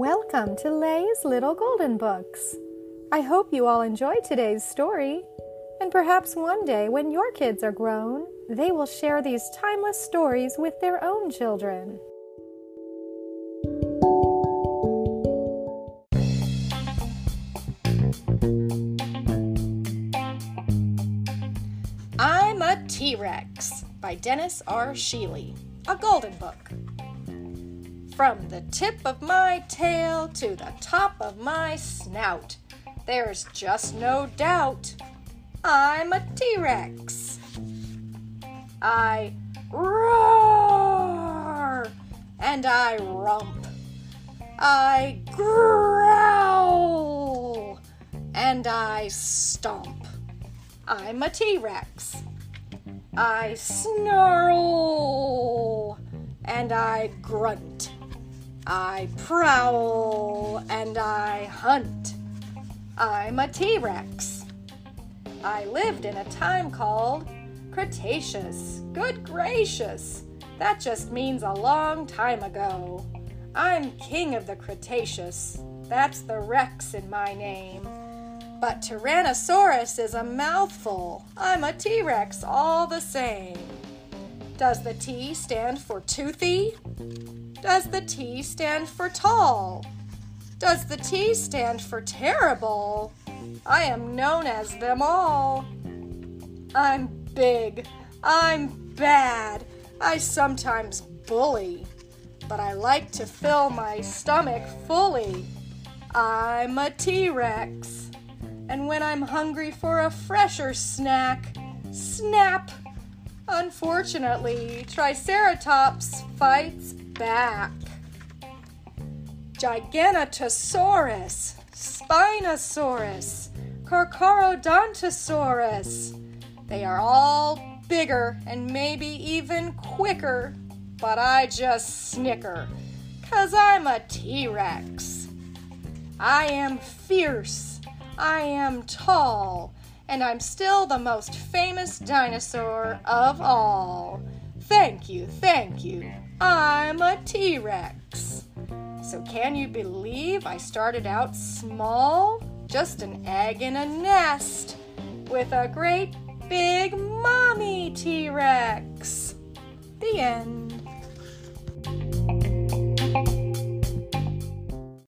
Welcome to Lay's Little Golden Books. I hope you all enjoy today's story. And perhaps one day, when your kids are grown, they will share these timeless stories with their own children. I'm a T Rex by Dennis R. Shealy, a golden book. From the tip of my tail to the top of my snout, there's just no doubt I'm a T Rex. I roar and I rump. I growl and I stomp. I'm a T Rex. I snarl and I grunt. I prowl and I hunt. I'm a T Rex. I lived in a time called Cretaceous. Good gracious! That just means a long time ago. I'm king of the Cretaceous. That's the Rex in my name. But Tyrannosaurus is a mouthful. I'm a T Rex all the same. Does the T stand for toothy? Does the T stand for tall? Does the T stand for terrible? I am known as them all. I'm big. I'm bad. I sometimes bully. But I like to fill my stomach fully. I'm a T Rex. And when I'm hungry for a fresher snack, snap! Unfortunately, Triceratops fights back. Giganotosaurus, Spinosaurus, Carcharodontosaurus. They are all bigger and maybe even quicker, but I just snicker, cause I'm a T Rex. I am fierce, I am tall, and I'm still the most famous dinosaur of all. Thank you, thank you. I'm a T Rex. So, can you believe I started out small? Just an egg in a nest with a great big mommy T Rex. The end.